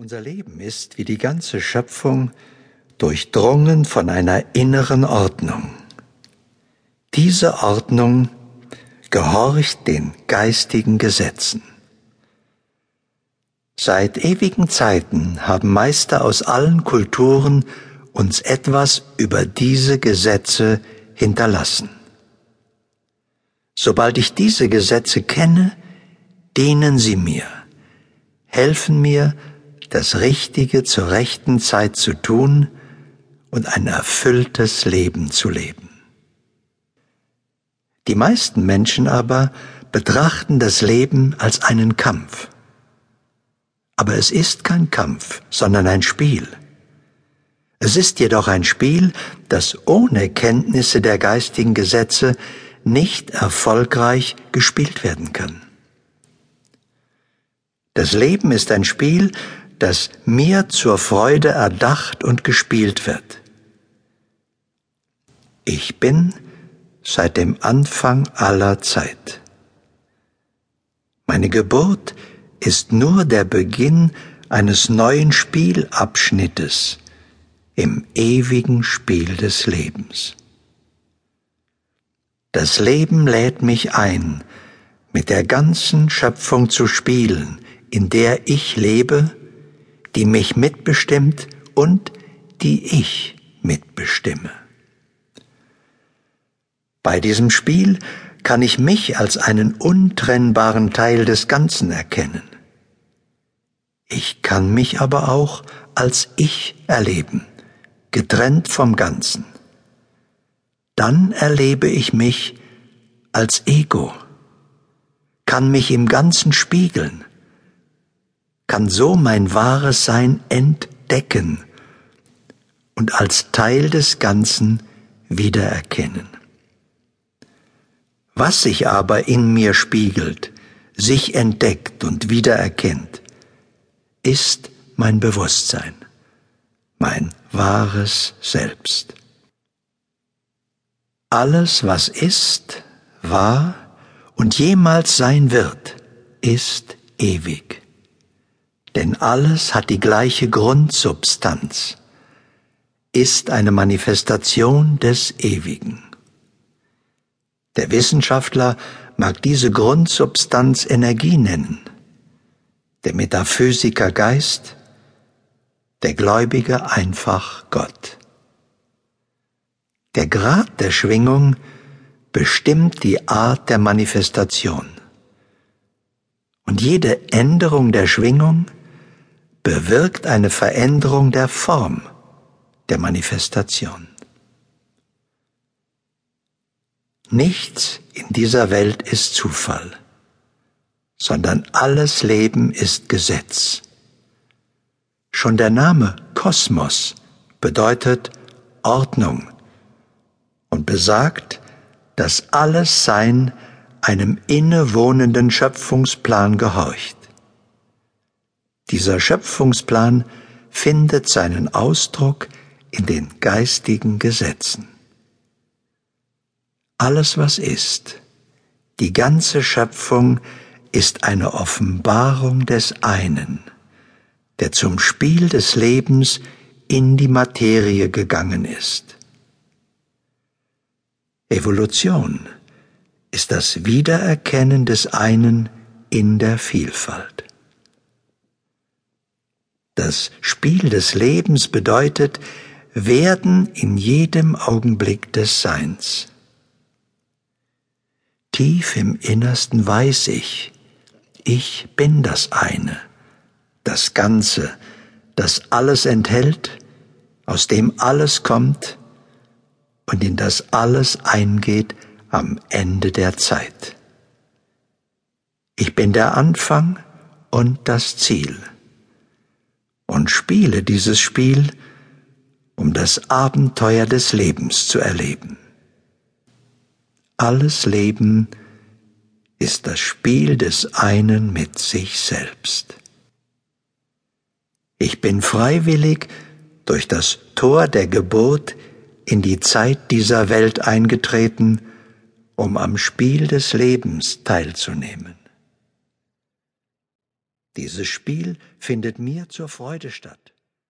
Unser Leben ist wie die ganze Schöpfung durchdrungen von einer inneren Ordnung. Diese Ordnung gehorcht den geistigen Gesetzen. Seit ewigen Zeiten haben Meister aus allen Kulturen uns etwas über diese Gesetze hinterlassen. Sobald ich diese Gesetze kenne, dienen sie mir, helfen mir, das Richtige zur rechten Zeit zu tun und ein erfülltes Leben zu leben. Die meisten Menschen aber betrachten das Leben als einen Kampf. Aber es ist kein Kampf, sondern ein Spiel. Es ist jedoch ein Spiel, das ohne Kenntnisse der geistigen Gesetze nicht erfolgreich gespielt werden kann. Das Leben ist ein Spiel, das mir zur Freude erdacht und gespielt wird. Ich bin seit dem Anfang aller Zeit. Meine Geburt ist nur der Beginn eines neuen Spielabschnittes im ewigen Spiel des Lebens. Das Leben lädt mich ein, mit der ganzen Schöpfung zu spielen, in der ich lebe die mich mitbestimmt und die ich mitbestimme. Bei diesem Spiel kann ich mich als einen untrennbaren Teil des Ganzen erkennen. Ich kann mich aber auch als ich erleben, getrennt vom Ganzen. Dann erlebe ich mich als Ego, kann mich im Ganzen spiegeln, kann so mein wahres Sein entdecken und als Teil des Ganzen wiedererkennen. Was sich aber in mir spiegelt, sich entdeckt und wiedererkennt, ist mein Bewusstsein, mein wahres Selbst. Alles, was ist, war und jemals sein wird, ist ewig denn alles hat die gleiche Grundsubstanz, ist eine Manifestation des Ewigen. Der Wissenschaftler mag diese Grundsubstanz Energie nennen, der Metaphysiker Geist, der Gläubige einfach Gott. Der Grad der Schwingung bestimmt die Art der Manifestation. Und jede Änderung der Schwingung bewirkt eine Veränderung der Form der Manifestation. Nichts in dieser Welt ist Zufall, sondern alles Leben ist Gesetz. Schon der Name Kosmos bedeutet Ordnung und besagt, dass alles Sein einem innewohnenden Schöpfungsplan gehorcht. Dieser Schöpfungsplan findet seinen Ausdruck in den geistigen Gesetzen. Alles, was ist, die ganze Schöpfung ist eine Offenbarung des einen, der zum Spiel des Lebens in die Materie gegangen ist. Evolution ist das Wiedererkennen des einen in der Vielfalt. Das Spiel des Lebens bedeutet werden in jedem Augenblick des Seins. Tief im Innersten weiß ich, ich bin das eine, das Ganze, das alles enthält, aus dem alles kommt und in das alles eingeht am Ende der Zeit. Ich bin der Anfang und das Ziel und spiele dieses Spiel, um das Abenteuer des Lebens zu erleben. Alles Leben ist das Spiel des einen mit sich selbst. Ich bin freiwillig durch das Tor der Geburt in die Zeit dieser Welt eingetreten, um am Spiel des Lebens teilzunehmen. Dieses Spiel findet mir zur Freude statt.